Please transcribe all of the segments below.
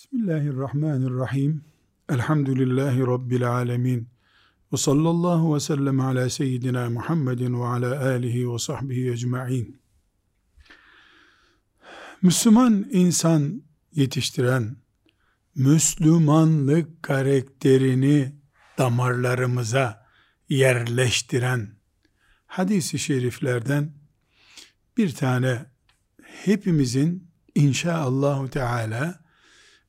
Bismillahirrahmanirrahim. Elhamdülillahi Rabbil alemin. Ve sallallahu ve sellem ala seyyidina Muhammedin ve ala alihi ve sahbihi ecma'in. Müslüman insan yetiştiren, Müslümanlık karakterini damarlarımıza yerleştiren hadisi şeriflerden bir tane hepimizin inşaallahu teala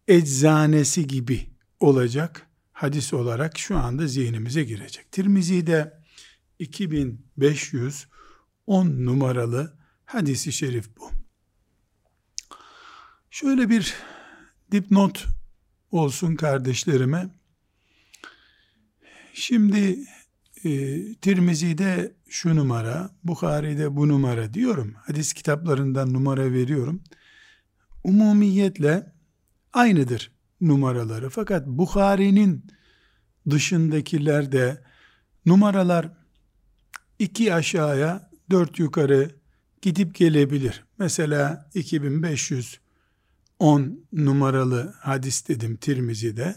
eczanesi gibi olacak hadis olarak şu anda zihnimize girecek. Tirmizi'de 2510 numaralı hadisi şerif bu. Şöyle bir dipnot olsun kardeşlerime. Şimdi e, Tirmizi'de şu numara, Bukhari'de bu numara diyorum. Hadis kitaplarından numara veriyorum. Umumiyetle aynıdır numaraları. Fakat Bukhari'nin dışındakilerde numaralar iki aşağıya dört yukarı gidip gelebilir. Mesela 2510 numaralı hadis dedim Tirmizi'de.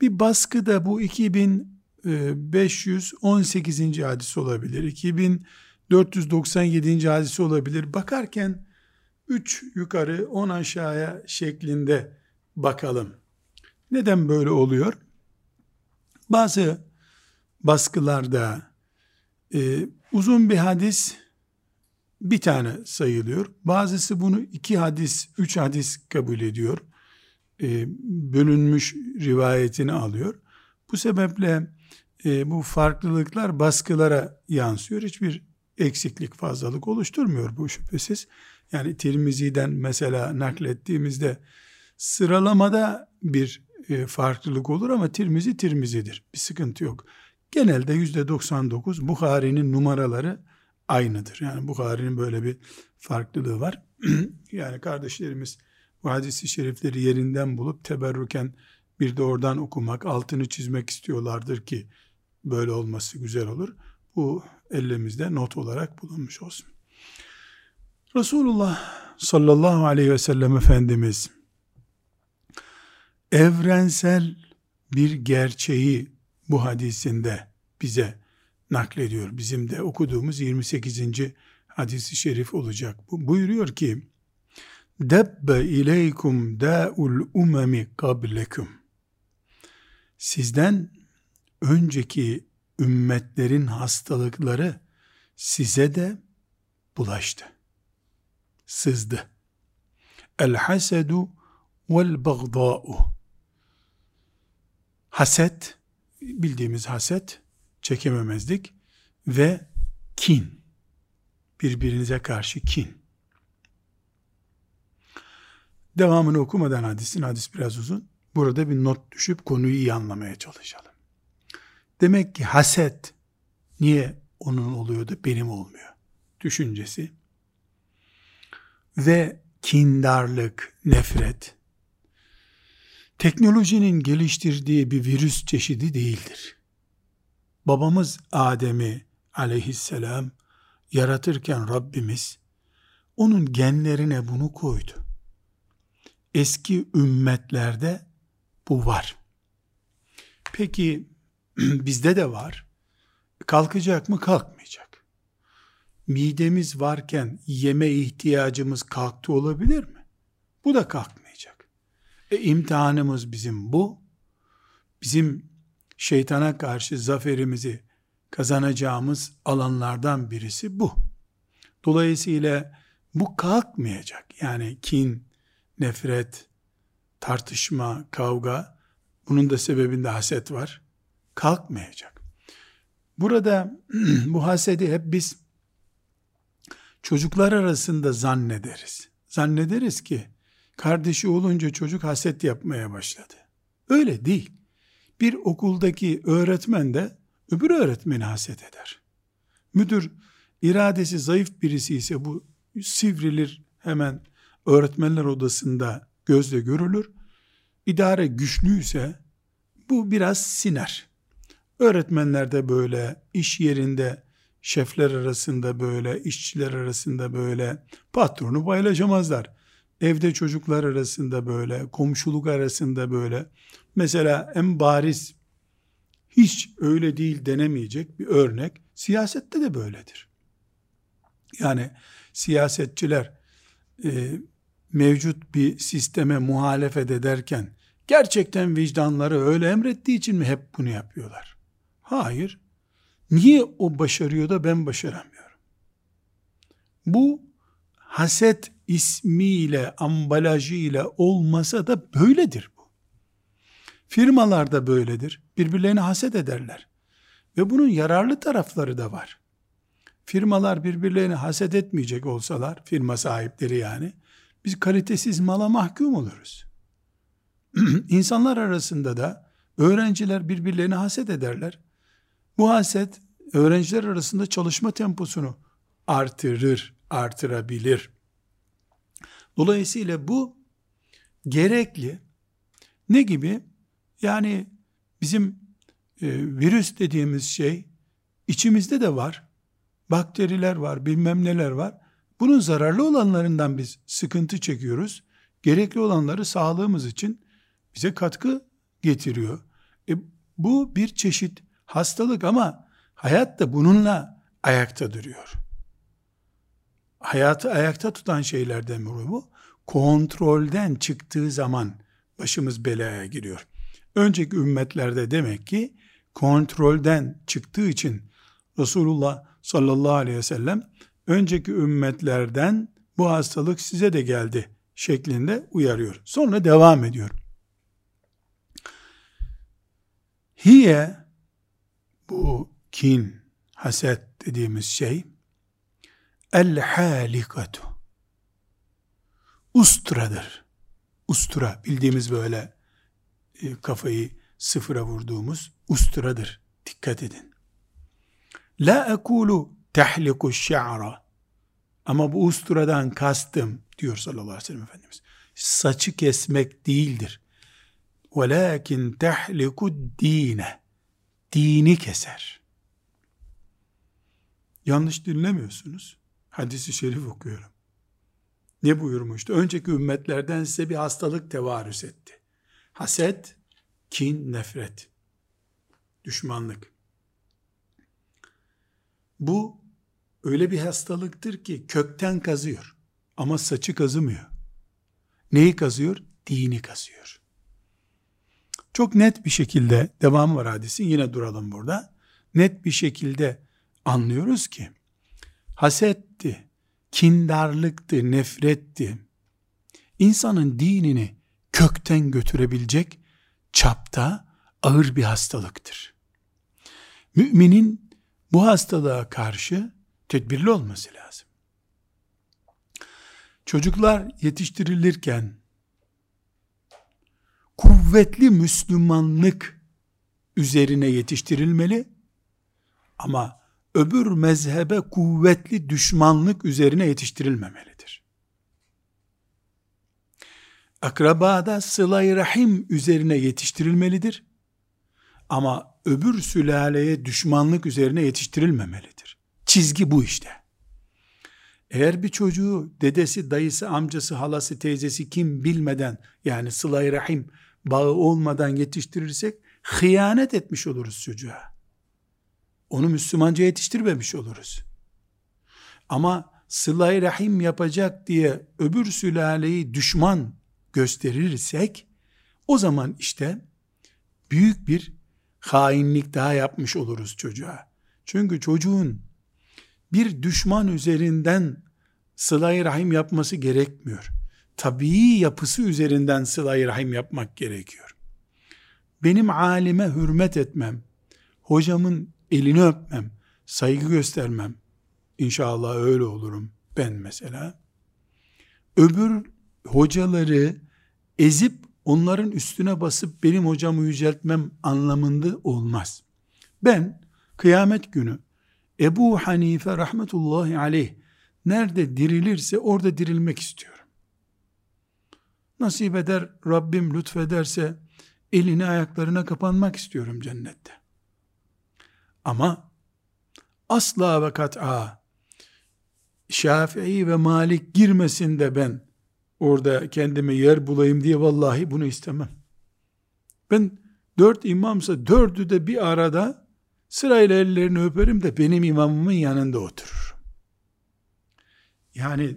Bir baskıda bu 2518. hadis olabilir. 2497. hadis olabilir. Bakarken 3 yukarı 10 aşağıya şeklinde bakalım. Neden böyle oluyor? Bazı baskılarda e, uzun bir hadis bir tane sayılıyor. Bazısı bunu iki hadis, üç hadis kabul ediyor. E, bölünmüş rivayetini alıyor. Bu sebeple e, bu farklılıklar baskılara yansıyor. Hiçbir eksiklik, fazlalık oluşturmuyor bu şüphesiz. Yani Tirmizi'den mesela naklettiğimizde Sıralamada bir e, farklılık olur ama Tirmizi Tirmizi'dir. Bir sıkıntı yok. Genelde yüzde 99 Bukhari'nin numaraları aynıdır. Yani Bukhari'nin böyle bir farklılığı var. yani kardeşlerimiz bu hadisi şerifleri yerinden bulup teberrüken bir de oradan okumak, altını çizmek istiyorlardır ki böyle olması güzel olur. Bu elimizde not olarak bulunmuş olsun. Resulullah sallallahu aleyhi ve sellem Efendimiz evrensel bir gerçeği bu hadisinde bize naklediyor. Bizim de okuduğumuz 28. hadisi şerif olacak. Bu buyuruyor ki Debbe ileykum da'ul umemi kablekum Sizden önceki ümmetlerin hastalıkları size de bulaştı. Sızdı. El hasedu vel bagda'u haset, bildiğimiz haset, çekememezlik ve kin. Birbirinize karşı kin. Devamını okumadan hadisin, hadis biraz uzun. Burada bir not düşüp konuyu iyi anlamaya çalışalım. Demek ki haset niye onun oluyor da benim olmuyor? Düşüncesi ve kindarlık, nefret, teknolojinin geliştirdiği bir virüs çeşidi değildir. Babamız Adem'i aleyhisselam yaratırken Rabbimiz onun genlerine bunu koydu. Eski ümmetlerde bu var. Peki bizde de var. Kalkacak mı? Kalkmayacak. Midemiz varken yeme ihtiyacımız kalktı olabilir mi? Bu da kalkmayacak. E, imtihanımız bizim bu. Bizim şeytana karşı zaferimizi kazanacağımız alanlardan birisi bu. Dolayısıyla bu kalkmayacak. Yani kin, nefret, tartışma, kavga, bunun da sebebinde haset var. Kalkmayacak. Burada bu hasedi hep biz çocuklar arasında zannederiz. Zannederiz ki Kardeşi olunca çocuk haset yapmaya başladı. Öyle değil. Bir okuldaki öğretmen de öbür öğretmeni haset eder. Müdür iradesi zayıf birisi ise bu sivrilir hemen öğretmenler odasında gözle görülür. İdare güçlüyse bu biraz siner. Öğretmenler de böyle, iş yerinde şefler arasında böyle, işçiler arasında böyle patronu paylaşamazlar evde çocuklar arasında böyle, komşuluk arasında böyle. Mesela en bariz, hiç öyle değil denemeyecek bir örnek, siyasette de böyledir. Yani siyasetçiler e, mevcut bir sisteme muhalefet ederken, gerçekten vicdanları öyle emrettiği için mi hep bunu yapıyorlar? Hayır. Niye o başarıyor da ben başaramıyorum? Bu haset ismiyle, ambalajıyla olmasa da böyledir bu. Firmalar da böyledir. Birbirlerini haset ederler. Ve bunun yararlı tarafları da var. Firmalar birbirlerini haset etmeyecek olsalar, firma sahipleri yani, biz kalitesiz mala mahkum oluruz. İnsanlar arasında da öğrenciler birbirlerini haset ederler. Bu haset öğrenciler arasında çalışma temposunu artırır, artırabilir. Dolayısıyla bu gerekli. Ne gibi? Yani bizim e, virüs dediğimiz şey içimizde de var. Bakteriler var, bilmem neler var. Bunun zararlı olanlarından biz sıkıntı çekiyoruz. Gerekli olanları sağlığımız için bize katkı getiriyor. E, bu bir çeşit hastalık ama hayat da bununla ayakta duruyor. Hayatı ayakta tutan şeylerden biri bu. Kontrolden çıktığı zaman başımız belaya giriyor. Önceki ümmetlerde demek ki kontrolden çıktığı için Resulullah sallallahu aleyhi ve sellem önceki ümmetlerden bu hastalık size de geldi şeklinde uyarıyor. Sonra devam ediyor. Hiye bu kin, haset dediğimiz şey el halikatu ustradır. Ustura bildiğimiz böyle e, kafayı sıfıra vurduğumuz ustradır. Dikkat edin. La ekulu tehliku şa'ra ama bu usturadan kastım diyor sallallahu aleyhi ve sellem Efendimiz. Saçı kesmek değildir. Velakin tehliku dine. Dini keser. Yanlış dinlemiyorsunuz. Hadisi şerif okuyorum. Ne buyurmuştu? Önceki ümmetlerden size bir hastalık tevarüs etti. Haset, kin, nefret, düşmanlık. Bu öyle bir hastalıktır ki kökten kazıyor. Ama saçı kazımıyor. Neyi kazıyor? Dini kazıyor. Çok net bir şekilde devam var hadisin yine duralım burada. Net bir şekilde anlıyoruz ki hasetti, kindarlıktı, nefretti. İnsanın dinini kökten götürebilecek çapta ağır bir hastalıktır. Müminin bu hastalığa karşı tedbirli olması lazım. Çocuklar yetiştirilirken kuvvetli Müslümanlık üzerine yetiştirilmeli ama öbür mezhebe kuvvetli düşmanlık üzerine yetiştirilmemelidir. Akrabada sıla rahim üzerine yetiştirilmelidir. Ama öbür sülaleye düşmanlık üzerine yetiştirilmemelidir. Çizgi bu işte. Eğer bir çocuğu dedesi, dayısı, amcası, halası, teyzesi kim bilmeden yani sıla rahim bağı olmadan yetiştirirsek hıyanet etmiş oluruz çocuğa onu Müslümanca yetiştirmemiş oluruz. Ama sıla rahim yapacak diye öbür sülaleyi düşman gösterirsek o zaman işte büyük bir hainlik daha yapmış oluruz çocuğa. Çünkü çocuğun bir düşman üzerinden sıla rahim yapması gerekmiyor. Tabii yapısı üzerinden sıla rahim yapmak gerekiyor. Benim alime hürmet etmem, hocamın elini öpmem, saygı göstermem. İnşallah öyle olurum ben mesela. Öbür hocaları ezip onların üstüne basıp benim hocamı yüceltmem anlamında olmaz. Ben kıyamet günü Ebu Hanife rahmetullahi aleyh nerede dirilirse orada dirilmek istiyorum. Nasip eder Rabbim lütfederse elini ayaklarına kapanmak istiyorum cennette. Ama asla ve kat'a Şafii ve Malik girmesin de ben orada kendime yer bulayım diye vallahi bunu istemem. Ben dört imamsa dördü de bir arada sırayla ellerini öperim de benim imamımın yanında oturur. Yani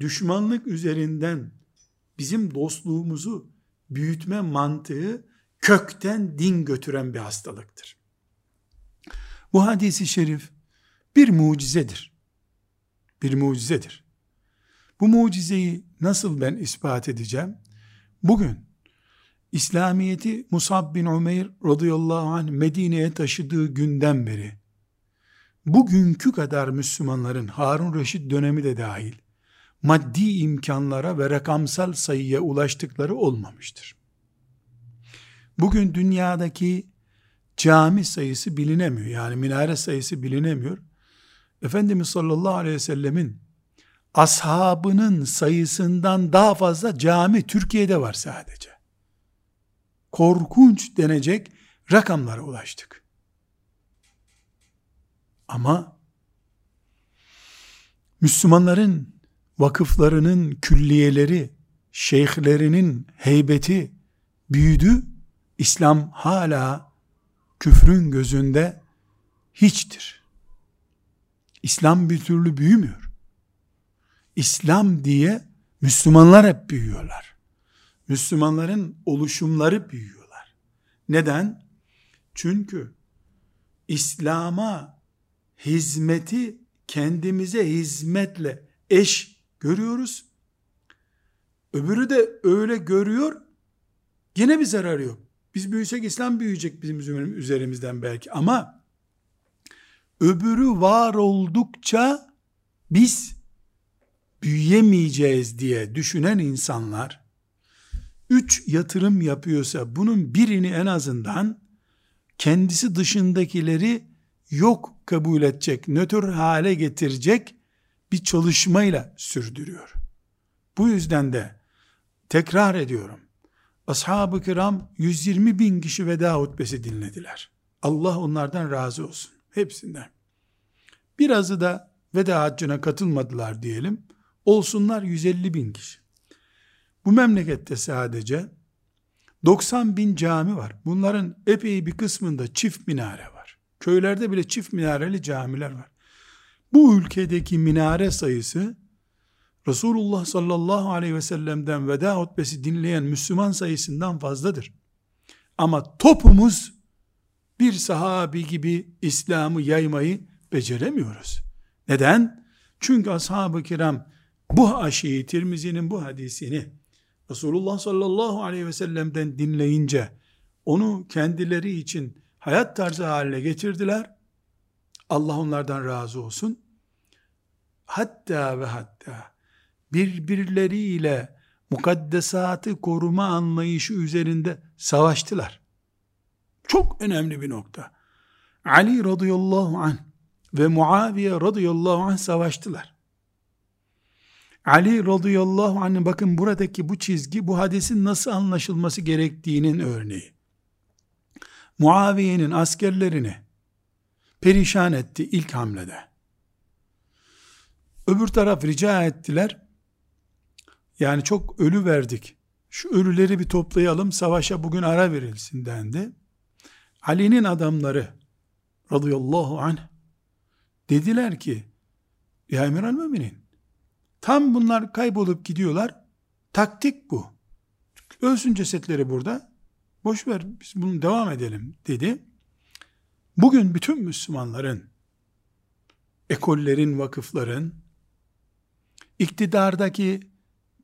düşmanlık üzerinden bizim dostluğumuzu büyütme mantığı kökten din götüren bir hastalıktır. Bu hadisi şerif bir mucizedir. Bir mucizedir. Bu mucizeyi nasıl ben ispat edeceğim? Bugün İslamiyeti Musab bin Umeyr radıyallahu anh Medine'ye taşıdığı günden beri bugünkü kadar Müslümanların Harun Reşit dönemi de dahil maddi imkanlara ve rakamsal sayıya ulaştıkları olmamıştır. Bugün dünyadaki cami sayısı bilinemiyor. Yani minare sayısı bilinemiyor. Efendimiz sallallahu aleyhi ve sellemin ashabının sayısından daha fazla cami Türkiye'de var sadece. Korkunç denecek rakamlara ulaştık. Ama Müslümanların vakıflarının külliyeleri, şeyhlerinin heybeti büyüdü. İslam hala küfrün gözünde hiçtir. İslam bir türlü büyümüyor. İslam diye Müslümanlar hep büyüyorlar. Müslümanların oluşumları büyüyorlar. Neden? Çünkü İslam'a hizmeti kendimize hizmetle eş görüyoruz. Öbürü de öyle görüyor. Yine bir zararı yok. Biz büyüsek İslam büyüyecek bizim üzerimizden belki ama öbürü var oldukça biz büyüyemeyeceğiz diye düşünen insanlar üç yatırım yapıyorsa bunun birini en azından kendisi dışındakileri yok kabul edecek, nötr hale getirecek bir çalışmayla sürdürüyor. Bu yüzden de tekrar ediyorum. Ashab-ı kiram 120 bin kişi veda hutbesi dinlediler. Allah onlardan razı olsun. Hepsinden. Birazı da veda haccına katılmadılar diyelim. Olsunlar 150 bin kişi. Bu memlekette sadece 90 bin cami var. Bunların epey bir kısmında çift minare var. Köylerde bile çift minareli camiler var. Bu ülkedeki minare sayısı Resulullah sallallahu aleyhi ve sellem'den veda hutbesi dinleyen Müslüman sayısından fazladır. Ama topumuz bir sahabi gibi İslam'ı yaymayı beceremiyoruz. Neden? Çünkü ashab-ı kiram bu aşıyı Tirmizi'nin bu hadisini Resulullah sallallahu aleyhi ve sellem'den dinleyince onu kendileri için hayat tarzı haline getirdiler. Allah onlardan razı olsun. Hatta ve hatta birbirleriyle mukaddesatı koruma anlayışı üzerinde savaştılar. Çok önemli bir nokta. Ali radıyallahu anh ve Muaviye radıyallahu anh savaştılar. Ali radıyallahu anh bakın buradaki bu çizgi bu hadisin nasıl anlaşılması gerektiğinin örneği. Muaviye'nin askerlerini perişan etti ilk hamlede. Öbür taraf rica ettiler. Yani çok ölü verdik. Şu ölüleri bir toplayalım, savaşa bugün ara verilsin dendi. Ali'nin adamları radıyallahu anh dediler ki ya emir al müminin tam bunlar kaybolup gidiyorlar taktik bu ölsün cesetleri burada boş ver biz bunu devam edelim dedi bugün bütün Müslümanların ekollerin vakıfların iktidardaki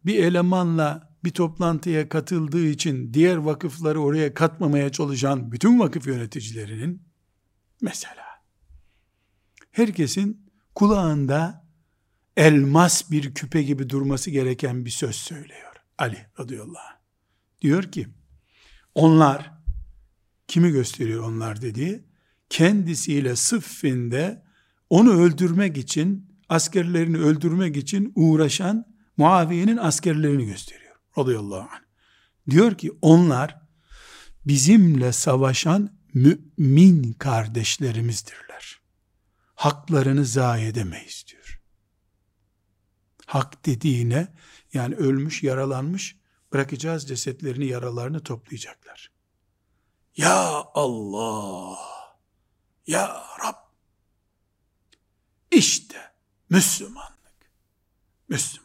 bir elemanla bir toplantıya katıldığı için diğer vakıfları oraya katmamaya çalışan bütün vakıf yöneticilerinin mesela herkesin kulağında elmas bir küpe gibi durması gereken bir söz söylüyor. Ali radıyallahu anh. Diyor ki onlar kimi gösteriyor onlar dediği kendisiyle sıffinde onu öldürmek için askerlerini öldürmek için uğraşan Muaviye'nin askerlerini gösteriyor. Radıyallahu anh. Diyor ki onlar bizimle savaşan mümin kardeşlerimizdirler. Haklarını zayi edemeyiz diyor. Hak dediğine Yani ölmüş, yaralanmış, bırakacağız cesetlerini, yaralarını toplayacaklar. Ya Allah! Ya Rab! İşte Müslümanlık. Müslümanlık.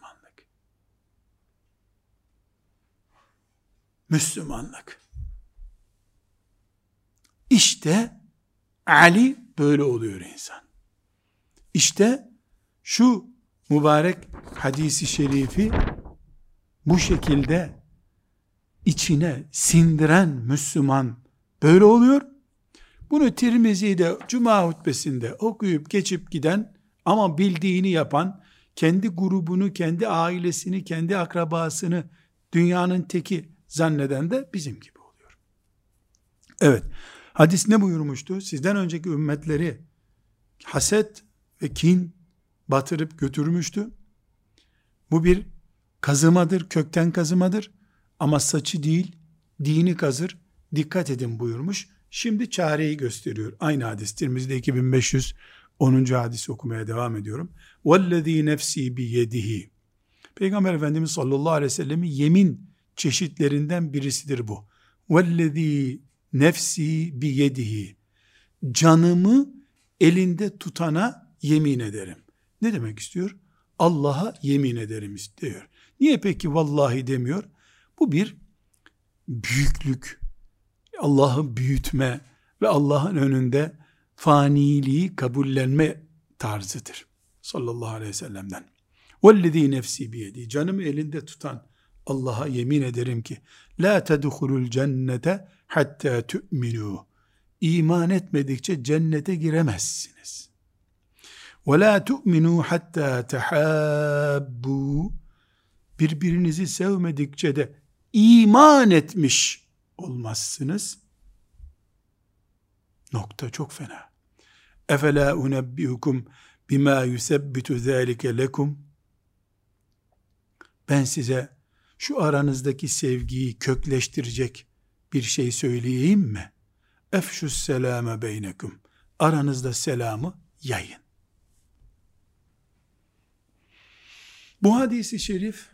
Müslümanlık. İşte Ali böyle oluyor insan. İşte şu mübarek hadisi şerifi bu şekilde içine sindiren Müslüman böyle oluyor. Bunu Tirmizi'de Cuma hutbesinde okuyup geçip giden ama bildiğini yapan, kendi grubunu, kendi ailesini, kendi akrabasını dünyanın teki zanneden de bizim gibi oluyor. Evet, hadis ne buyurmuştu? Sizden önceki ümmetleri haset ve kin batırıp götürmüştü. Bu bir kazımadır, kökten kazımadır. Ama saçı değil, dini kazır. Dikkat edin buyurmuş. Şimdi çareyi gösteriyor. Aynı hadis. Tirmiz'de 2510. hadis okumaya devam ediyorum. وَالَّذ۪ي nefsi biyedihi. Peygamber Efendimiz sallallahu aleyhi ve sellem'in yemin çeşitlerinden birisidir bu. Vellezî nefsi biyedihi canımı elinde tutana yemin ederim. Ne demek istiyor? Allah'a yemin ederim istiyor. Niye peki vallahi demiyor? Bu bir büyüklük, Allah'ı büyütme ve Allah'ın önünde faniliği kabullenme tarzıdır. Sallallahu aleyhi ve sellem'den. Vellezî nefsi biyedi. Canımı elinde tutan Allah'a yemin ederim ki la tedhulul cennete hatta tu'minu. İman etmedikçe cennete giremezsiniz. Ve la tu'minu hatta tahabbu. Birbirinizi sevmedikçe de iman etmiş olmazsınız. Nokta çok fena. Efela unebbiukum bima yusebbitu zâlike lekum. Ben size şu aranızdaki sevgiyi kökleştirecek bir şey söyleyeyim mi? Efşus selame beynekum. Aranızda selamı yayın. Bu hadisi şerif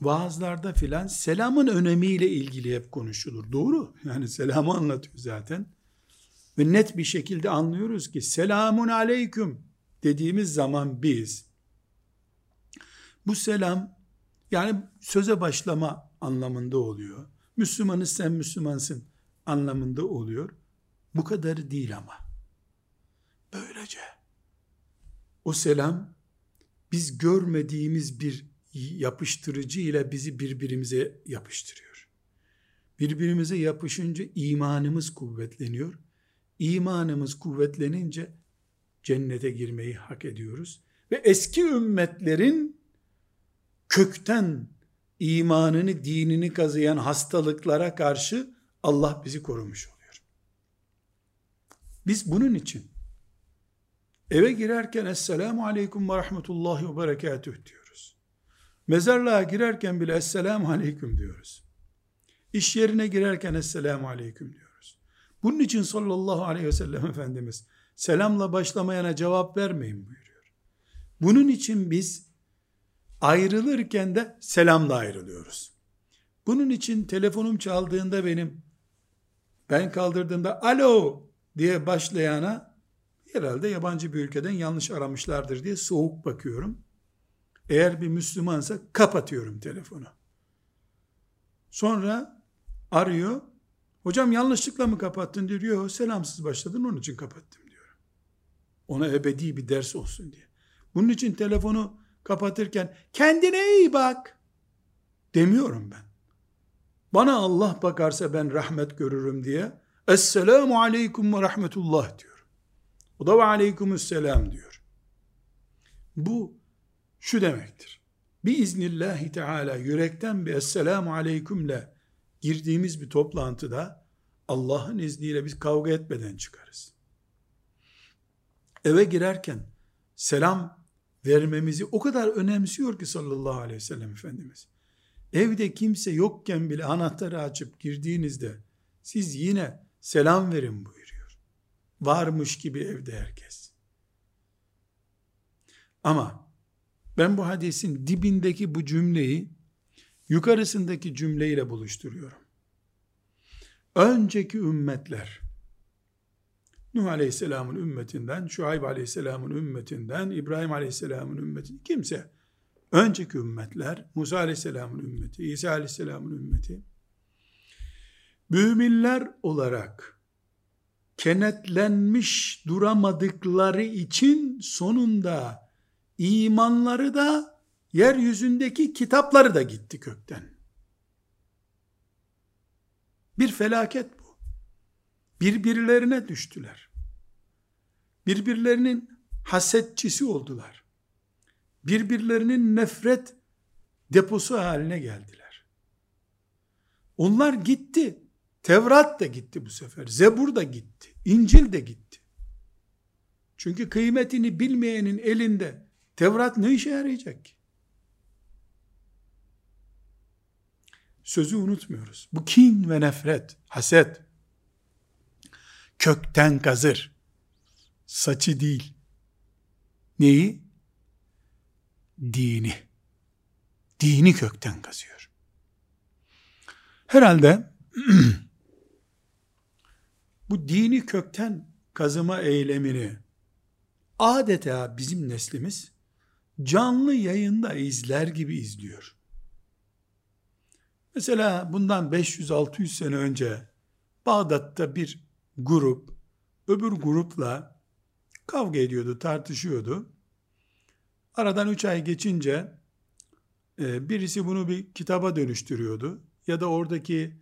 vaazlarda filan selamın önemiyle ilgili hep konuşulur. Doğru. Yani selamı anlatıyor zaten. Ve net bir şekilde anlıyoruz ki selamun aleyküm dediğimiz zaman biz bu selam yani söze başlama anlamında oluyor. Müslümanız sen Müslümansın anlamında oluyor. Bu kadar değil ama. Böylece o selam biz görmediğimiz bir yapıştırıcı ile bizi birbirimize yapıştırıyor. Birbirimize yapışınca imanımız kuvvetleniyor. İmanımız kuvvetlenince cennete girmeyi hak ediyoruz. Ve eski ümmetlerin kökten imanını, dinini kazıyan hastalıklara karşı Allah bizi korumuş oluyor. Biz bunun için eve girerken Esselamu Aleyküm ve Rahmetullahi ve Berekatüh diyoruz. Mezarlığa girerken bile Esselamu Aleyküm diyoruz. İş yerine girerken Esselamu Aleyküm diyoruz. Bunun için sallallahu aleyhi ve sellem Efendimiz selamla başlamayana cevap vermeyin buyuruyor. Bunun için biz ayrılırken de selamla ayrılıyoruz. Bunun için telefonum çaldığında benim ben kaldırdığımda alo diye başlayana herhalde yabancı bir ülkeden yanlış aramışlardır diye soğuk bakıyorum. Eğer bir Müslümansa kapatıyorum telefonu. Sonra arıyor. Hocam yanlışlıkla mı kapattın diyor. Selamsız başladın onun için kapattım diyor. Ona ebedi bir ders olsun diye. Bunun için telefonu kapatırken kendine iyi bak demiyorum ben. Bana Allah bakarsa ben rahmet görürüm diye Esselamu aleyküm ve rahmetullah diyor. O da ve aleykümüsselam diyor. Bu şu demektir. Biiznillahi Teala yürekten bir Esselamu aleykümle girdiğimiz bir toplantıda Allah'ın izniyle biz kavga etmeden çıkarız. Eve girerken selam vermemizi o kadar önemsiyor ki sallallahu aleyhi ve sellem Efendimiz. Evde kimse yokken bile anahtarı açıp girdiğinizde siz yine selam verin buyuruyor. Varmış gibi evde herkes. Ama Ben bu hadisin dibindeki bu cümleyi yukarısındaki cümleyle buluşturuyorum. Önceki ümmetler Nuh Aleyhisselam'ın ümmetinden, Şuayb Aleyhisselam'ın ümmetinden, İbrahim Aleyhisselam'ın ümmeti, kimse, önceki ümmetler, Musa Aleyhisselam'ın ümmeti, İsa Aleyhisselam'ın ümmeti, müminler olarak kenetlenmiş duramadıkları için sonunda imanları da yeryüzündeki kitapları da gitti kökten. Bir felaket. Birbirlerine düştüler. Birbirlerinin hasetçisi oldular. Birbirlerinin nefret deposu haline geldiler. Onlar gitti. Tevrat da gitti bu sefer. Zebur da gitti. İncil de gitti. Çünkü kıymetini bilmeyenin elinde Tevrat ne işe yarayacak ki? Sözü unutmuyoruz. Bu kin ve nefret, haset, kökten kazır. Saçı değil. Neyi? Dini. Dini kökten kazıyor. Herhalde bu dini kökten kazıma eylemini adeta bizim neslimiz canlı yayında izler gibi izliyor. Mesela bundan 500-600 sene önce Bağdat'ta bir grup öbür grupla kavga ediyordu, tartışıyordu. Aradan 3 ay geçince e, birisi bunu bir kitaba dönüştürüyordu. Ya da oradaki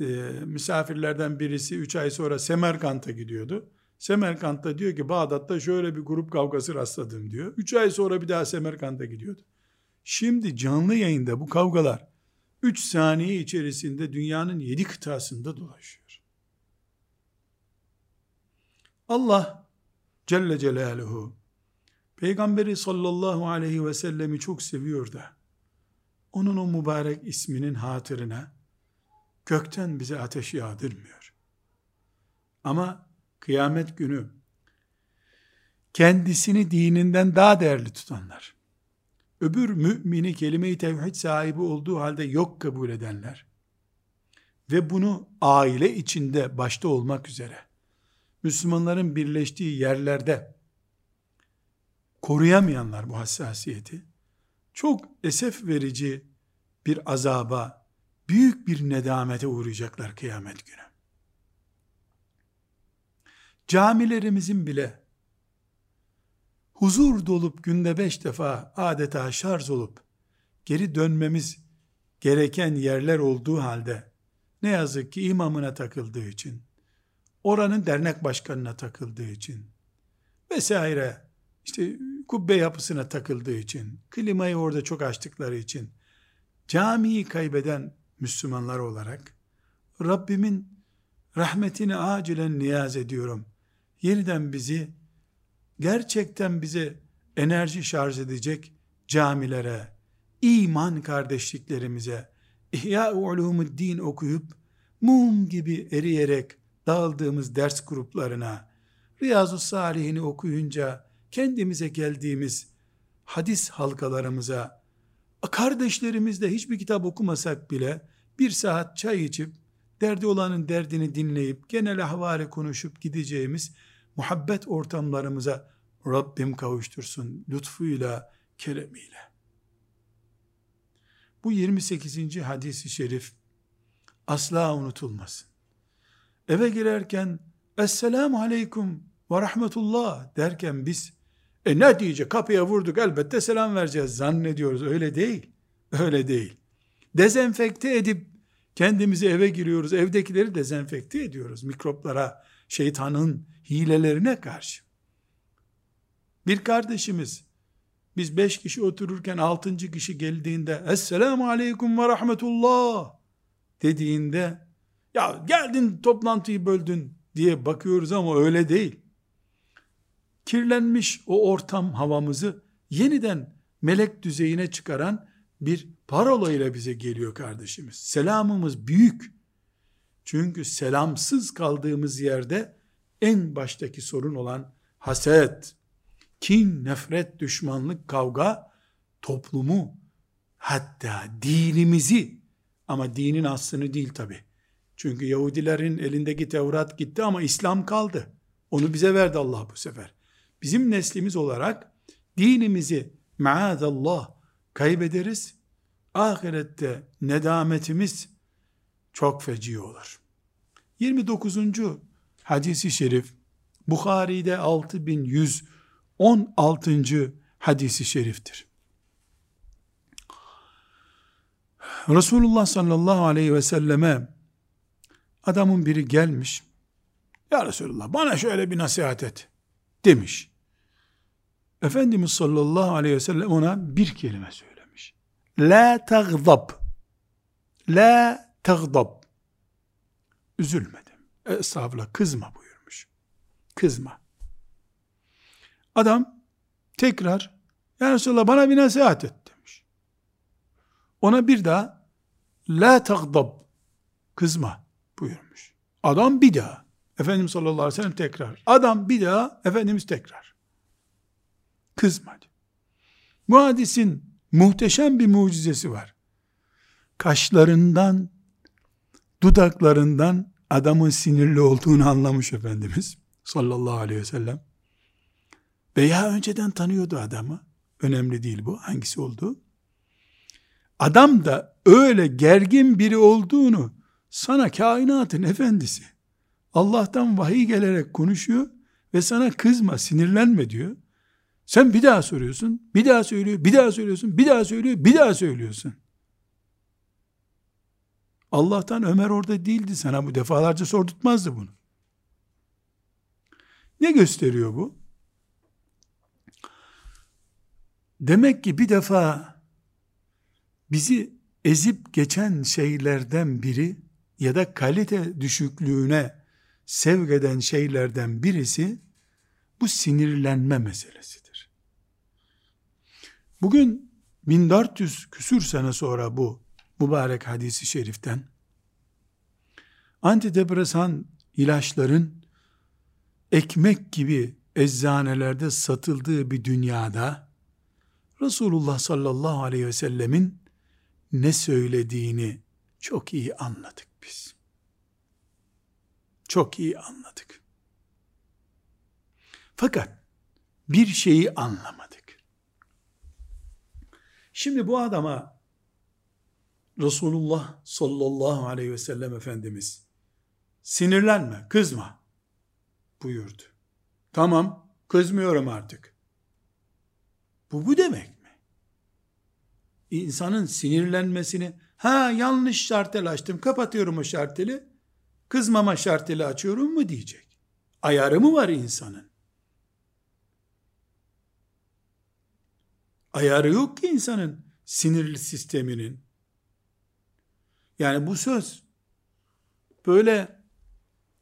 e, misafirlerden birisi 3 ay sonra Semerkant'a gidiyordu. Semerkant'ta diyor ki Bağdat'ta şöyle bir grup kavgası rastladım diyor. 3 ay sonra bir daha Semerkant'a gidiyordu. Şimdi canlı yayında bu kavgalar 3 saniye içerisinde dünyanın 7 kıtasında dolaşıyor. Allah Celle Celaluhu Peygamberi sallallahu aleyhi ve sellemi çok seviyor da onun o mübarek isminin hatırına gökten bize ateş yağdırmıyor. Ama kıyamet günü kendisini dininden daha değerli tutanlar, öbür mümini kelime-i tevhid sahibi olduğu halde yok kabul edenler ve bunu aile içinde başta olmak üzere Müslümanların birleştiği yerlerde koruyamayanlar bu hassasiyeti çok esef verici bir azaba, büyük bir nedamete uğrayacaklar kıyamet günü. Camilerimizin bile huzur dolup günde beş defa adeta şarj olup geri dönmemiz gereken yerler olduğu halde ne yazık ki imamına takıldığı için, oranın dernek başkanına takıldığı için vesaire işte kubbe yapısına takıldığı için, klimayı orada çok açtıkları için camiyi kaybeden Müslümanlar olarak Rabbimin rahmetini acilen niyaz ediyorum. Yeniden bizi gerçekten bize enerji şarj edecek camilere, iman kardeşliklerimize, İhya-u din okuyup mum gibi eriyerek dağıldığımız ders gruplarına, Riyazu Salihini okuyunca kendimize geldiğimiz hadis halkalarımıza, kardeşlerimizle hiçbir kitap okumasak bile bir saat çay içip, derdi olanın derdini dinleyip, genel ahvali konuşup gideceğimiz muhabbet ortamlarımıza Rabbim kavuştursun lütfuyla, keremiyle. Bu 28. hadisi şerif asla unutulmasın. Eve girerken Esselamu Aleyküm ve Rahmetullah derken biz e ne diyecek kapıya vurduk elbette selam vereceğiz zannediyoruz. Öyle değil. Öyle değil. Dezenfekte edip kendimizi eve giriyoruz. Evdekileri dezenfekte ediyoruz. Mikroplara, şeytanın hilelerine karşı. Bir kardeşimiz biz beş kişi otururken altıncı kişi geldiğinde Esselamu Aleyküm ve Rahmetullah dediğinde ya geldin toplantıyı böldün diye bakıyoruz ama öyle değil. Kirlenmiş o ortam havamızı yeniden melek düzeyine çıkaran bir parola ile bize geliyor kardeşimiz. Selamımız büyük. Çünkü selamsız kaldığımız yerde en baştaki sorun olan haset, kin, nefret, düşmanlık, kavga toplumu hatta dinimizi ama dinin aslını değil tabi. Çünkü Yahudilerin elindeki Tevrat gitti ama İslam kaldı. Onu bize verdi Allah bu sefer. Bizim neslimiz olarak dinimizi maazallah kaybederiz. Ahirette nedametimiz çok feci olur. 29. hadisi şerif Bukhari'de 6116. hadisi şeriftir. Resulullah sallallahu aleyhi ve selleme adamın biri gelmiş. Ya Resulullah bana şöyle bir nasihat et demiş. Efendimiz sallallahu aleyhi ve sellem ona bir kelime söylemiş. La tagzab. La tagzab. Üzülmedim. Estağfurullah kızma buyurmuş. Kızma. Adam tekrar ya Resulallah bana bir nasihat et demiş. Ona bir daha la tagdab kızma buyurmuş. Adam bir daha. Efendimiz sallallahu aleyhi ve sellem tekrar. Adam bir daha. Efendimiz tekrar. Kızma. Bu hadisin muhteşem bir mucizesi var. Kaşlarından, dudaklarından adamın sinirli olduğunu anlamış Efendimiz sallallahu aleyhi ve sellem. Veya önceden tanıyordu adamı. Önemli değil bu. Hangisi oldu? Adam da öyle gergin biri olduğunu sana kainatın efendisi Allah'tan vahiy gelerek konuşuyor ve sana kızma, sinirlenme diyor. Sen bir daha soruyorsun, bir daha söylüyor, bir daha söylüyorsun, bir daha söylüyor, bir daha söylüyorsun. Allah'tan Ömer orada değildi sana bu defalarca sordurtmazdı bunu. Ne gösteriyor bu? Demek ki bir defa bizi ezip geçen şeylerden biri ya da kalite düşüklüğüne sevk eden şeylerden birisi bu sinirlenme meselesidir. Bugün 1400 küsür sene sonra bu mübarek hadisi şeriften antidepresan ilaçların ekmek gibi eczanelerde satıldığı bir dünyada Resulullah sallallahu aleyhi ve sellemin ne söylediğini çok iyi anladık biz. Çok iyi anladık. Fakat bir şeyi anlamadık. Şimdi bu adama Resulullah sallallahu aleyhi ve sellem Efendimiz sinirlenme, kızma buyurdu. Tamam, kızmıyorum artık. Bu bu demek mi? İnsanın sinirlenmesini, ha yanlış şartel açtım, kapatıyorum o şarteli, kızmama şarteli açıyorum mu diyecek. Ayarı mı var insanın? Ayarı yok ki insanın sinirli sisteminin. Yani bu söz böyle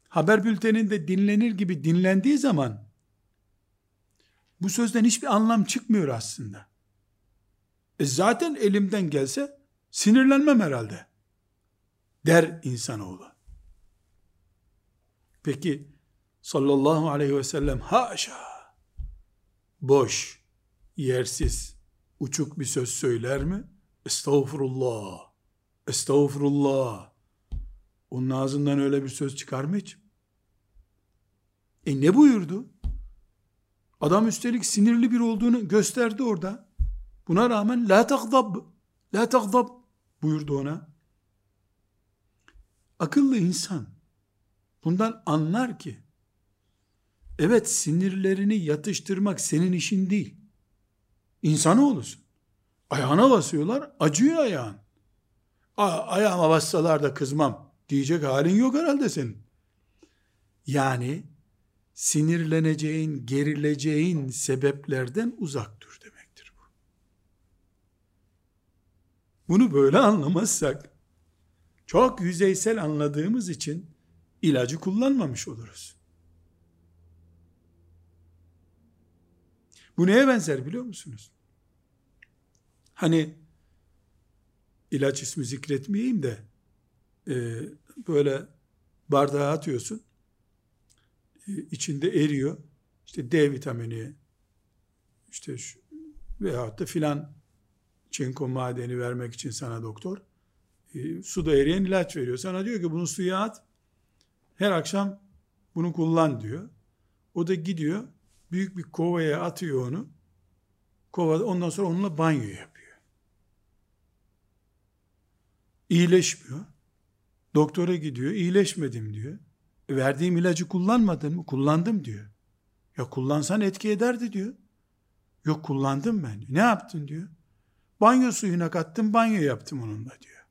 haber bülteninde dinlenir gibi dinlendiği zaman bu sözden hiçbir anlam çıkmıyor aslında. E zaten elimden gelse sinirlenmem herhalde. Der insanoğlu. Peki sallallahu aleyhi ve sellem haşa boş, yersiz, uçuk bir söz söyler mi? Estağfurullah. Estağfurullah. Onun ağzından öyle bir söz çıkar mı hiç? E ne buyurdu? Adam üstelik sinirli bir olduğunu gösterdi orada. Buna rağmen la takzab, la takzab buyurdu ona. Akıllı insan bundan anlar ki evet sinirlerini yatıştırmak senin işin değil. İnsanı olursun. Ayağına basıyorlar, acıyor ayağın. ayağıma bassalar da kızmam diyecek halin yok herhalde senin. Yani sinirleneceğin, gerileceğin sebeplerden uzak dur demektir bu. Bunu böyle anlamazsak, çok yüzeysel anladığımız için ilacı kullanmamış oluruz. Bu neye benzer biliyor musunuz? Hani ilaç ismi zikretmeyeyim de e, böyle bardağa atıyorsun e, içinde eriyor işte D vitamini işte şu, veyahut da filan çinko madeni vermek için sana doktor. E, suda eriyen ilaç veriyor. Sana diyor ki bunu suya at. Her akşam bunu kullan diyor. O da gidiyor. Büyük bir kovaya atıyor onu. Kova ondan sonra onunla banyo yapıyor. İyileşmiyor. Doktora gidiyor. iyileşmedim diyor. E, verdiğim ilacı kullanmadın mı? Kullandım diyor. Ya kullansan etki ederdi diyor. Yok kullandım ben. Ne yaptın diyor. Banyo suyuna kattım banyo yaptım onunla diyor.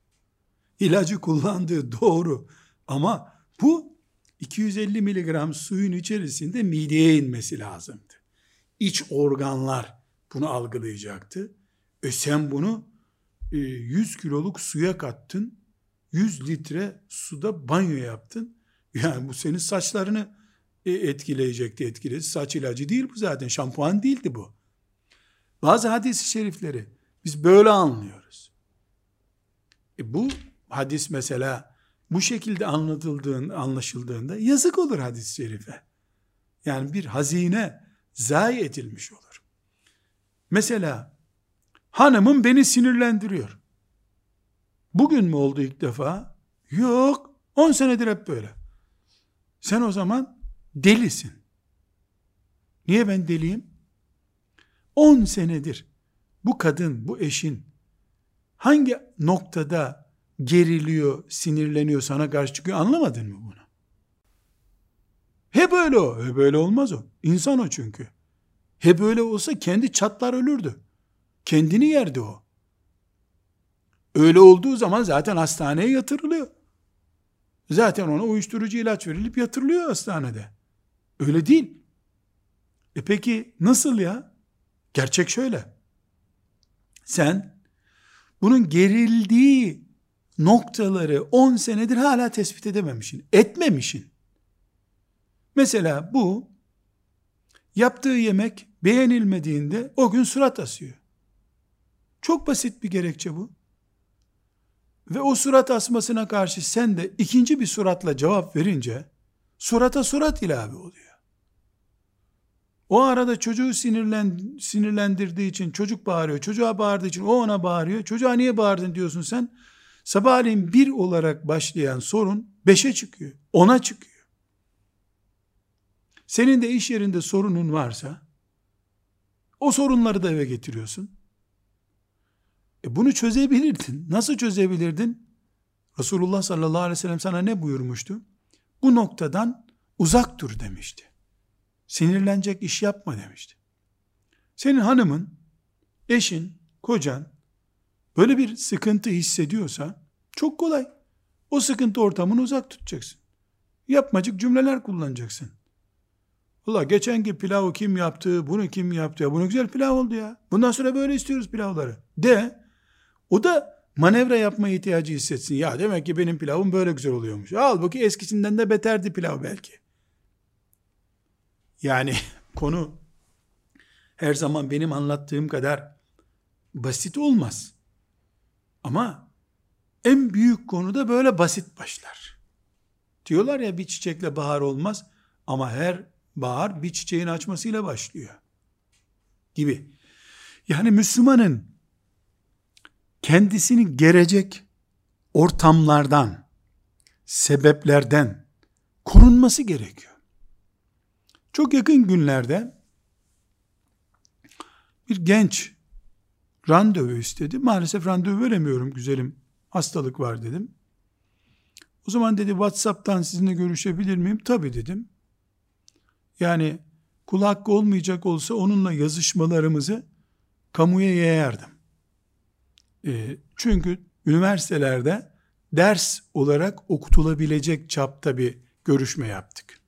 İlacı kullandığı doğru ama bu 250 miligram suyun içerisinde mideye inmesi lazımdı. İç organlar bunu algılayacaktı. E sen bunu 100 e, kiloluk suya kattın. 100 litre suda banyo yaptın. Yani bu senin saçlarını e, etkileyecekti etkiledi. Saç ilacı değil bu zaten. Şampuan değildi bu. Bazı hadis-i şerifleri biz böyle anlıyoruz. E bu hadis mesela bu şekilde anlatıldığında, anlaşıldığında yazık olur hadis-i şerife. Yani bir hazine zayi edilmiş olur. Mesela hanımım beni sinirlendiriyor. Bugün mü oldu ilk defa? Yok. 10 senedir hep böyle. Sen o zaman delisin. Niye ben deliyim? 10 senedir bu kadın, bu eşin hangi noktada geriliyor, sinirleniyor, sana karşı çıkıyor anlamadın mı bunu? Hep öyle o. Hep öyle olmaz o. İnsan o çünkü. Hep öyle olsa kendi çatlar ölürdü. Kendini yerdi o. Öyle olduğu zaman zaten hastaneye yatırılıyor. Zaten ona uyuşturucu ilaç verilip yatırılıyor hastanede. Öyle değil. E peki nasıl ya? Gerçek şöyle. Sen bunun gerildiği noktaları 10 senedir hala tespit edememişsin. Etmemişsin. Mesela bu yaptığı yemek beğenilmediğinde o gün surat asıyor. Çok basit bir gerekçe bu. Ve o surat asmasına karşı sen de ikinci bir suratla cevap verince surata surat ilave oluyor. O arada çocuğu sinirlen, sinirlendirdiği için çocuk bağırıyor. Çocuğa bağırdığı için o ona bağırıyor. Çocuğa niye bağırdın diyorsun sen. Sabahleyin bir olarak başlayan sorun beşe çıkıyor. Ona çıkıyor. Senin de iş yerinde sorunun varsa o sorunları da eve getiriyorsun. E bunu çözebilirdin. Nasıl çözebilirdin? Resulullah sallallahu aleyhi ve sellem sana ne buyurmuştu? Bu noktadan uzak dur demişti. Sinirlenecek iş yapma demişti. Senin hanımın, eşin, kocan böyle bir sıkıntı hissediyorsa çok kolay. O sıkıntı ortamını uzak tutacaksın. Yapmacık cümleler kullanacaksın. Allah geçenki pilavı kim yaptı, bunu kim yaptı ya, bunu güzel pilav oldu ya. Bundan sonra böyle istiyoruz pilavları. De, o da manevra yapma ihtiyacı hissetsin. Ya demek ki benim pilavım böyle güzel oluyormuş. Halbuki eskisinden de beterdi pilav belki. Yani konu her zaman benim anlattığım kadar basit olmaz. Ama en büyük konuda böyle basit başlar. Diyorlar ya bir çiçekle bahar olmaz ama her bahar bir çiçeğin açmasıyla başlıyor. Gibi. Yani Müslümanın kendisini gerecek ortamlardan, sebeplerden korunması gerekiyor. Çok yakın günlerde bir genç randevu istedi. Maalesef randevu veremiyorum güzelim. Hastalık var dedim. O zaman dedi WhatsApp'tan sizinle görüşebilir miyim? Tabii dedim. Yani kul olmayacak olsa onunla yazışmalarımızı kamuya yayardım. E, çünkü üniversitelerde ders olarak okutulabilecek çapta bir görüşme yaptık.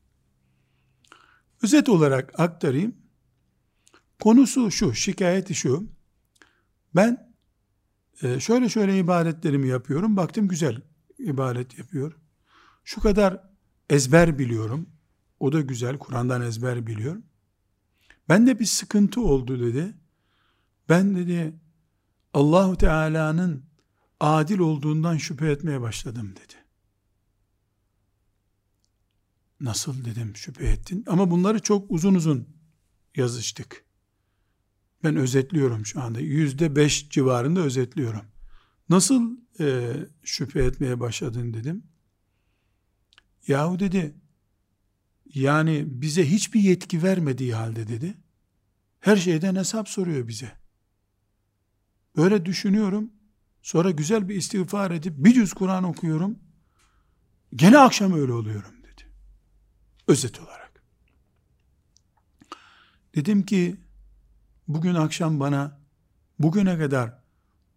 Özet olarak aktarayım. Konusu şu, şikayeti şu. Ben e, şöyle şöyle ibadetlerimi yapıyorum. Baktım güzel ibadet yapıyor. Şu kadar ezber biliyorum. O da güzel. Kur'an'dan ezber biliyorum. Ben de bir sıkıntı oldu dedi. Ben dedi Allahu Teala'nın adil olduğundan şüphe etmeye başladım dedi. Nasıl dedim şüphe ettin? Ama bunları çok uzun uzun yazıştık. Ben özetliyorum şu anda. Yüzde beş civarında özetliyorum. Nasıl e, şüphe etmeye başladın dedim. Yahu dedi, yani bize hiçbir yetki vermediği halde dedi, her şeyden hesap soruyor bize. Böyle düşünüyorum, sonra güzel bir istiğfar edip bir yüz Kur'an okuyorum, gene akşam öyle oluyorum. Özet olarak. Dedim ki, bugün akşam bana, bugüne kadar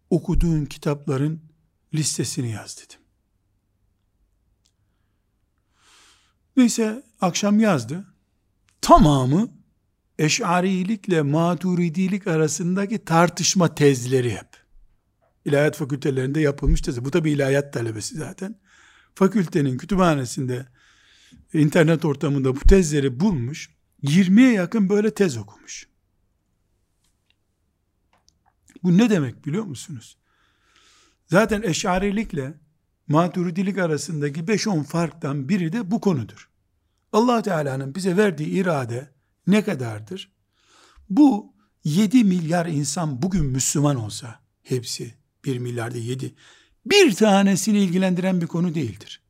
okuduğun kitapların listesini yaz dedim. Neyse akşam yazdı. Tamamı Eş'arilikle Maturidilik arasındaki tartışma tezleri hep. İlahiyat fakültelerinde yapılmış tezi. Bu tabi ilahiyat talebesi zaten. Fakültenin kütüphanesinde internet ortamında bu tezleri bulmuş. 20'ye yakın böyle tez okumuş. Bu ne demek biliyor musunuz? Zaten eşarilikle maturidilik arasındaki 5-10 farktan biri de bu konudur. allah Teala'nın bize verdiği irade ne kadardır? Bu 7 milyar insan bugün Müslüman olsa, hepsi 1 milyarda 7, bir tanesini ilgilendiren bir konu değildir.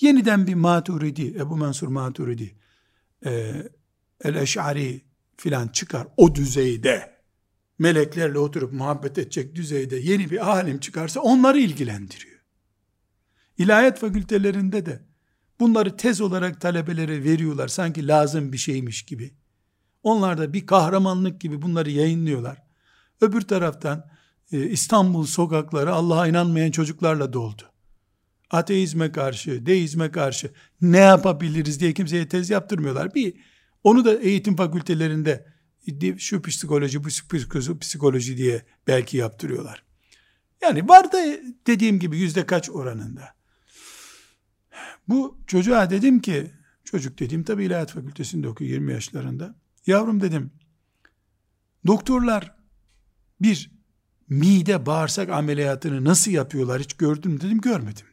Yeniden bir Maturidi, Ebu Mansur Maturidi, e, El-Eş'ari filan çıkar o düzeyde, meleklerle oturup muhabbet edecek düzeyde yeni bir alim çıkarsa onları ilgilendiriyor. İlahiyat fakültelerinde de bunları tez olarak talebelere veriyorlar sanki lazım bir şeymiş gibi. Onlar da bir kahramanlık gibi bunları yayınlıyorlar. Öbür taraftan e, İstanbul sokakları Allah'a inanmayan çocuklarla doldu. Ateizme karşı, deizme karşı ne yapabiliriz diye kimseye tez yaptırmıyorlar. Bir onu da eğitim fakültelerinde şu psikoloji, bu psikoloji diye belki yaptırıyorlar. Yani var da dediğim gibi yüzde kaç oranında. Bu çocuğa dedim ki, çocuk dediğim tabi ilahiyat fakültesinde okuyor 20 yaşlarında. Yavrum dedim, doktorlar bir mide bağırsak ameliyatını nasıl yapıyorlar hiç gördün mü dedim, görmedim.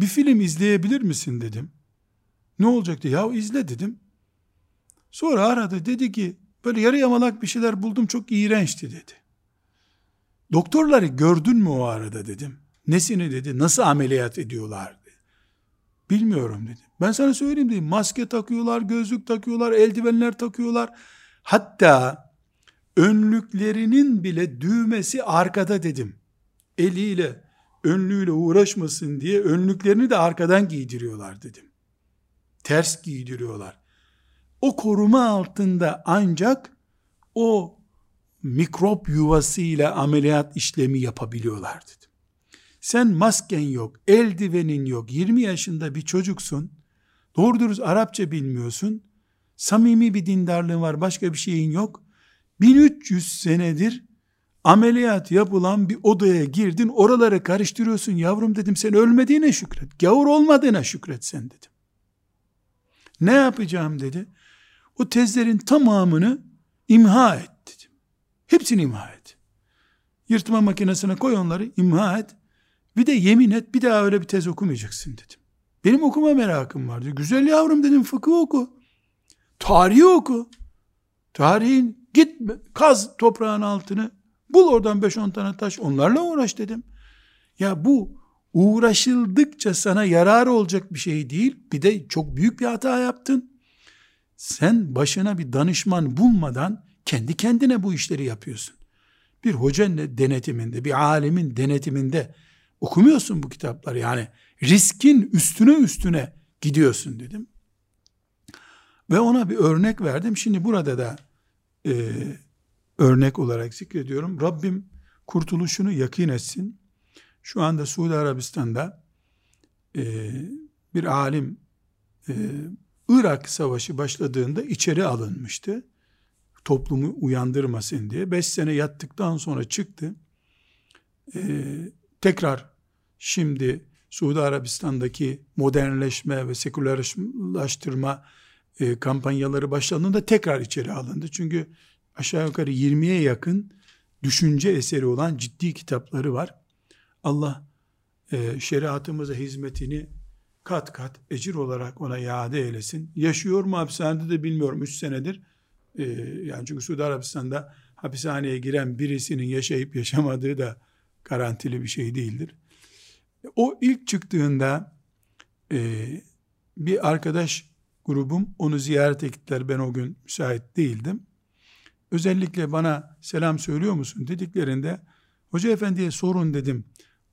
Bir film izleyebilir misin dedim. Ne olacaktı? Ya izle dedim. Sonra aradı dedi ki böyle yarı yamalak bir şeyler buldum çok iğrençti dedi. Doktorları gördün mü o arada dedim. Nesini dedi nasıl ameliyat ediyorlar dedi. Bilmiyorum dedi. Ben sana söyleyeyim dedim. Maske takıyorlar, gözlük takıyorlar, eldivenler takıyorlar. Hatta önlüklerinin bile düğmesi arkada dedim. Eliyle, önlüğüyle uğraşmasın diye önlüklerini de arkadan giydiriyorlar dedim. Ters giydiriyorlar o koruma altında ancak o mikrop yuvasıyla ameliyat işlemi yapabiliyorlar dedim. Sen masken yok, eldivenin yok, 20 yaşında bir çocuksun, doğru dürüst Arapça bilmiyorsun, samimi bir dindarlığın var, başka bir şeyin yok. 1300 senedir ameliyat yapılan bir odaya girdin, oraları karıştırıyorsun yavrum dedim, sen ölmediğine şükret, gavur olmadığına şükret sen dedim. Ne yapacağım dedi. O tezlerin tamamını imha et dedim. Hepsini imha et. Yırtma makinesine koy onları imha et. Bir de yemin et bir daha öyle bir tez okumayacaksın dedim. Benim okuma merakım vardı. Güzel yavrum dedim fıkıh oku. Tarihi oku. Tarihin git kaz toprağın altını bul oradan 5-10 tane taş onlarla uğraş dedim. Ya bu uğraşıldıkça sana yarar olacak bir şey değil. Bir de çok büyük bir hata yaptın. Sen başına bir danışman bulmadan kendi kendine bu işleri yapıyorsun. Bir hocanın denetiminde, bir alimin denetiminde okumuyorsun bu kitapları. Yani riskin üstüne üstüne gidiyorsun dedim. Ve ona bir örnek verdim. Şimdi burada da e, örnek olarak zikrediyorum. Rabbim kurtuluşunu yakin etsin. Şu anda Suudi Arabistan'da e, bir alim e, Irak Savaşı başladığında içeri alınmıştı. Toplumu uyandırmasın diye. Beş sene yattıktan sonra çıktı. Ee, tekrar şimdi Suudi Arabistan'daki modernleşme ve sekülerleştirme e, kampanyaları başlandığında tekrar içeri alındı. Çünkü aşağı yukarı 20'ye yakın düşünce eseri olan ciddi kitapları var. Allah e, şeriatımıza hizmetini kat kat ecir olarak ona iade eylesin. Yaşıyor mu hapishanede de bilmiyorum 3 senedir. Ee, yani çünkü Suudi Arabistan'da hapishaneye giren birisinin yaşayıp yaşamadığı da garantili bir şey değildir. O ilk çıktığında e, bir arkadaş grubum onu ziyaret ettiler. Ben o gün müsait değildim. Özellikle bana selam söylüyor musun dediklerinde hoca efendiye sorun dedim.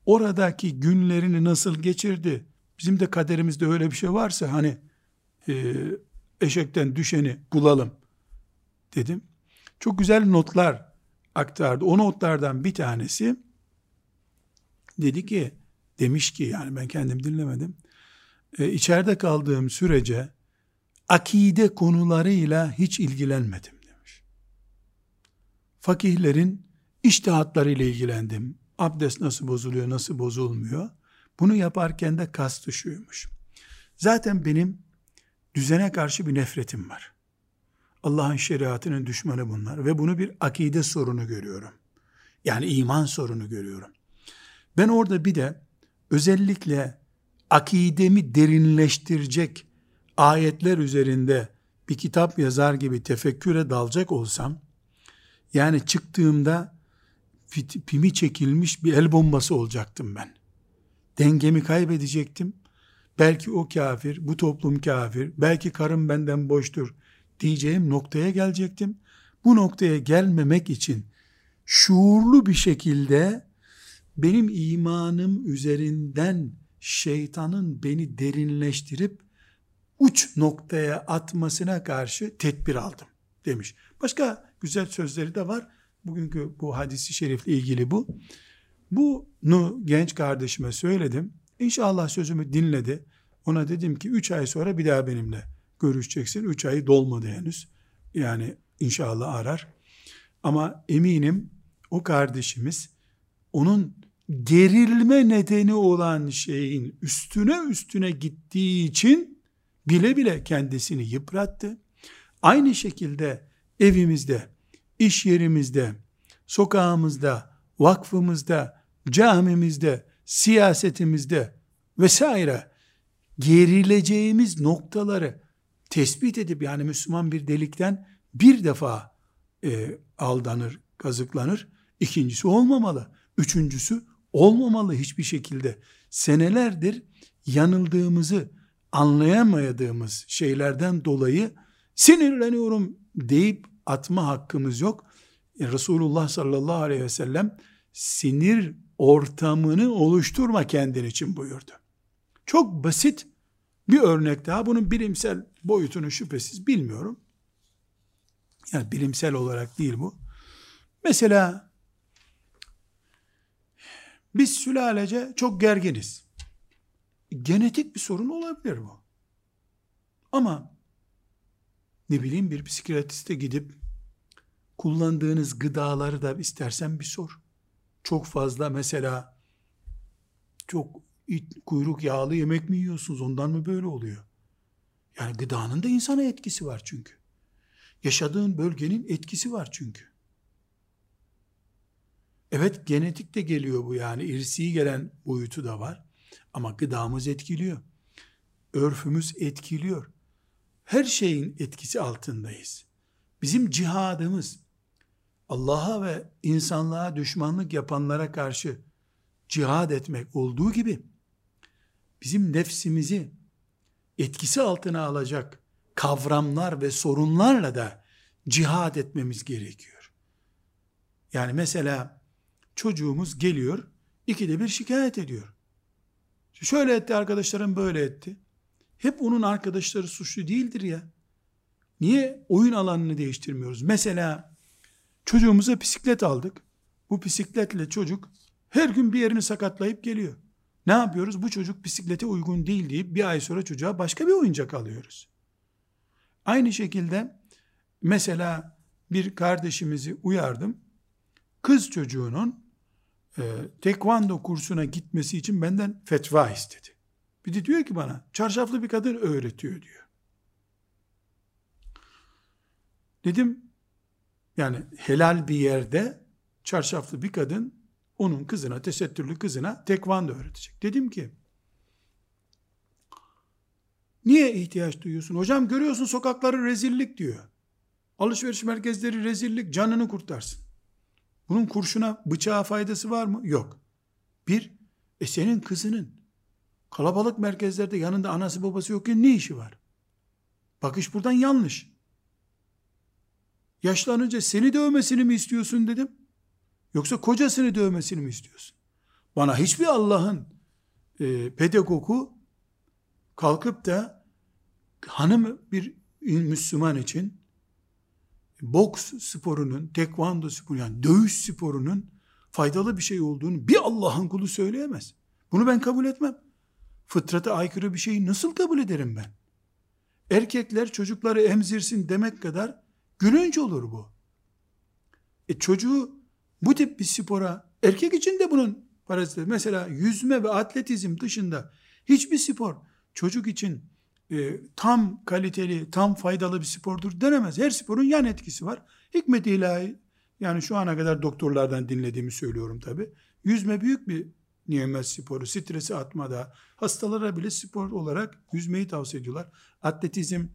Oradaki günlerini nasıl geçirdi? Bizim de kaderimizde öyle bir şey varsa hani e, eşekten düşeni bulalım dedim. Çok güzel notlar aktardı. O notlardan bir tanesi dedi ki demiş ki yani ben kendim dinlemedim. E, içeride kaldığım sürece akide konularıyla hiç ilgilenmedim Fakihlerin iştihatlarıyla ilgilendim. Abdest nasıl bozuluyor, nasıl bozulmuyor. Bunu yaparken de kastı şuymuş. Zaten benim düzene karşı bir nefretim var. Allah'ın şeriatının düşmanı bunlar ve bunu bir akide sorunu görüyorum. Yani iman sorunu görüyorum. Ben orada bir de özellikle akidemi derinleştirecek ayetler üzerinde bir kitap yazar gibi tefekküre dalacak olsam, yani çıktığımda pimi çekilmiş bir el bombası olacaktım ben. Dengemi kaybedecektim. Belki o kafir, bu toplum kafir, belki karım benden boştur diyeceğim noktaya gelecektim. Bu noktaya gelmemek için şuurlu bir şekilde benim imanım üzerinden şeytanın beni derinleştirip uç noktaya atmasına karşı tedbir aldım demiş. Başka güzel sözleri de var. Bugünkü bu hadisi şerifle ilgili bu. Bunu genç kardeşime söyledim. İnşallah sözümü dinledi. Ona dedim ki 3 ay sonra bir daha benimle görüşeceksin. 3 ayı dolmadı henüz. Yani inşallah arar. Ama eminim o kardeşimiz onun gerilme nedeni olan şeyin üstüne üstüne gittiği için bile bile kendisini yıprattı. Aynı şekilde evimizde, iş yerimizde, sokağımızda, vakfımızda, camimizde, siyasetimizde vesaire gerileceğimiz noktaları tespit edip yani Müslüman bir delikten bir defa e, aldanır, kazıklanır. İkincisi olmamalı. Üçüncüsü olmamalı hiçbir şekilde. Senelerdir yanıldığımızı anlayamayadığımız şeylerden dolayı sinirleniyorum deyip atma hakkımız yok. E, Resulullah sallallahu aleyhi ve sellem sinir ortamını oluşturma kendin için buyurdu. Çok basit bir örnek daha. Bunun bilimsel boyutunu şüphesiz bilmiyorum. Yani bilimsel olarak değil bu. Mesela biz sülalece çok gerginiz. Genetik bir sorun olabilir bu. Ama ne bileyim bir psikiyatriste gidip kullandığınız gıdaları da istersen bir sor. Çok fazla mesela çok it, kuyruk yağlı yemek mi yiyorsunuz ondan mı böyle oluyor? Yani gıdanın da insana etkisi var çünkü. Yaşadığın bölgenin etkisi var çünkü. Evet genetik de geliyor bu yani irsi gelen boyutu da var. Ama gıdamız etkiliyor. Örfümüz etkiliyor. Her şeyin etkisi altındayız. Bizim cihadımız Allah'a ve insanlığa düşmanlık yapanlara karşı cihad etmek olduğu gibi bizim nefsimizi etkisi altına alacak kavramlar ve sorunlarla da cihad etmemiz gerekiyor. Yani mesela çocuğumuz geliyor, ikide bir şikayet ediyor. Şöyle etti arkadaşlarım böyle etti. Hep onun arkadaşları suçlu değildir ya. Niye oyun alanını değiştirmiyoruz? Mesela çocuğumuza bisiklet aldık. Bu bisikletle çocuk her gün bir yerini sakatlayıp geliyor. Ne yapıyoruz? Bu çocuk bisiklete uygun değil deyip bir ay sonra çocuğa başka bir oyuncak alıyoruz. Aynı şekilde mesela bir kardeşimizi uyardım. Kız çocuğunun e, tekvando kursuna gitmesi için benden fetva istedi. Bir de diyor ki bana çarşaflı bir kadın öğretiyor diyor. Dedim yani helal bir yerde çarşaflı bir kadın onun kızına, tesettürlü kızına tekvando öğretecek. Dedim ki, niye ihtiyaç duyuyorsun? Hocam görüyorsun sokakları rezillik diyor. Alışveriş merkezleri rezillik canını kurtarsın. Bunun kurşuna bıçağa faydası var mı? Yok. Bir, e senin kızının kalabalık merkezlerde yanında anası babası yokken ne işi var? Bakış buradan yanlış. Yaşlanınca seni dövmesini mi istiyorsun dedim. Yoksa kocasını dövmesini mi istiyorsun? Bana hiçbir Allah'ın e, pedagogu kalkıp da hanım bir Müslüman için boks sporunun, tekvando sporu yani dövüş sporunun faydalı bir şey olduğunu bir Allah'ın kulu söyleyemez. Bunu ben kabul etmem. Fıtrata aykırı bir şeyi nasıl kabul ederim ben? Erkekler çocukları emzirsin demek kadar gülünç olur bu. E çocuğu bu tip bir spora, erkek için de bunun parası. Mesela yüzme ve atletizm dışında hiçbir spor çocuk için e, tam kaliteli, tam faydalı bir spordur denemez. Her sporun yan etkisi var. Hikmet ilahi, yani şu ana kadar doktorlardan dinlediğimi söylüyorum tabi. Yüzme büyük bir nimet sporu. Stresi atmada, hastalara bile spor olarak yüzmeyi tavsiye ediyorlar. Atletizm,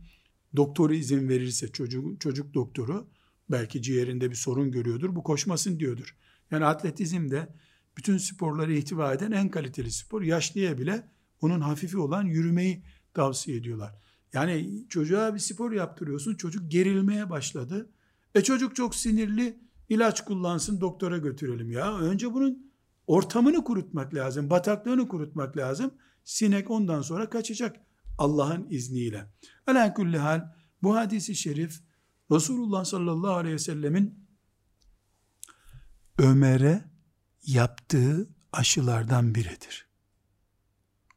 doktoru izin verirse çocuk, çocuk doktoru, belki ciğerinde bir sorun görüyordur, bu koşmasın diyordur. Yani atletizm de bütün sporları ihtiva eden en kaliteli spor. Yaşlıya bile onun hafifi olan yürümeyi tavsiye ediyorlar. Yani çocuğa bir spor yaptırıyorsun, çocuk gerilmeye başladı. E çocuk çok sinirli, ilaç kullansın, doktora götürelim ya. Önce bunun ortamını kurutmak lazım, bataklığını kurutmak lazım. Sinek ondan sonra kaçacak Allah'ın izniyle. Ala kulli hal bu hadisi şerif Resulullah sallallahu aleyhi ve sellemin Ömer'e yaptığı aşılardan biridir.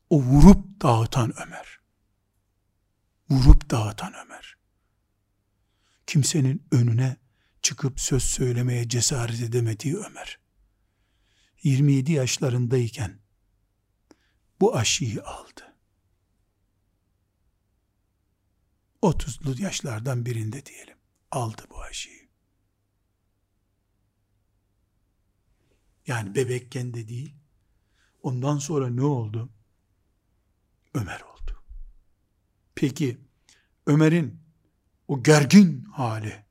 O vurup dağıtan Ömer. Vurup dağıtan Ömer. Kimsenin önüne çıkıp söz söylemeye cesaret edemediği Ömer. 27 yaşlarındayken bu aşıyı aldı. 30'lu yaşlardan birinde diyelim. Aldı bu aşıyı. Yani bebekken de değil. Ondan sonra ne oldu? Ömer oldu. Peki Ömer'in o gergin hali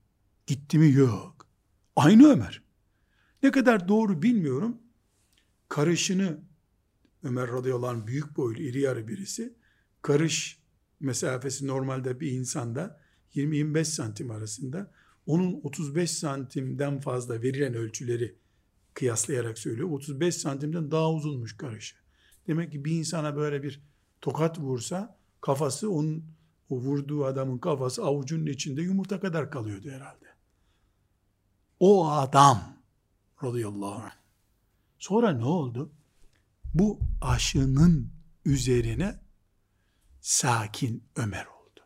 gitti mi? Yok. Aynı Ömer. Ne kadar doğru bilmiyorum. Karışını Ömer radıyallahu anh büyük boylu iri yarı birisi karış mesafesi normalde bir insanda 20-25 santim arasında onun 35 santimden fazla verilen ölçüleri kıyaslayarak söylüyor. 35 santimden daha uzunmuş karışı. Demek ki bir insana böyle bir tokat vursa kafası onun o vurduğu adamın kafası avucunun içinde yumurta kadar kalıyordu herhalde. O adam radıyallahu anh. Sonra ne oldu? Bu aşının üzerine sakin Ömer oldu.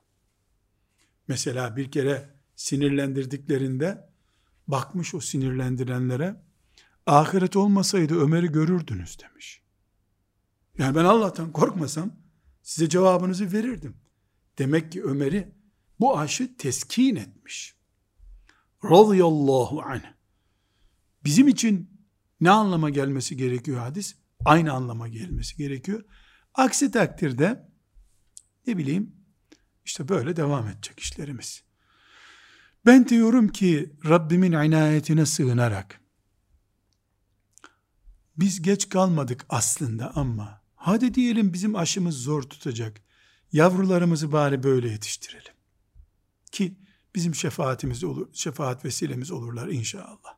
Mesela bir kere sinirlendirdiklerinde bakmış o sinirlendirenlere ahiret olmasaydı Ömer'i görürdünüz demiş. Yani ben Allah'tan korkmasam size cevabınızı verirdim. Demek ki Ömer'i bu aşı teskin etmiş. Radıyallahu anh. Bizim için ne anlama gelmesi gerekiyor hadis? Aynı anlama gelmesi gerekiyor. Aksi takdirde ne bileyim işte böyle devam edecek işlerimiz. Ben diyorum ki Rabbimin inayetine sığınarak biz geç kalmadık aslında ama hadi diyelim bizim aşımız zor tutacak. Yavrularımızı bari böyle yetiştirelim. Ki bizim şefaatimiz olur, şefaat vesilemiz olurlar inşallah.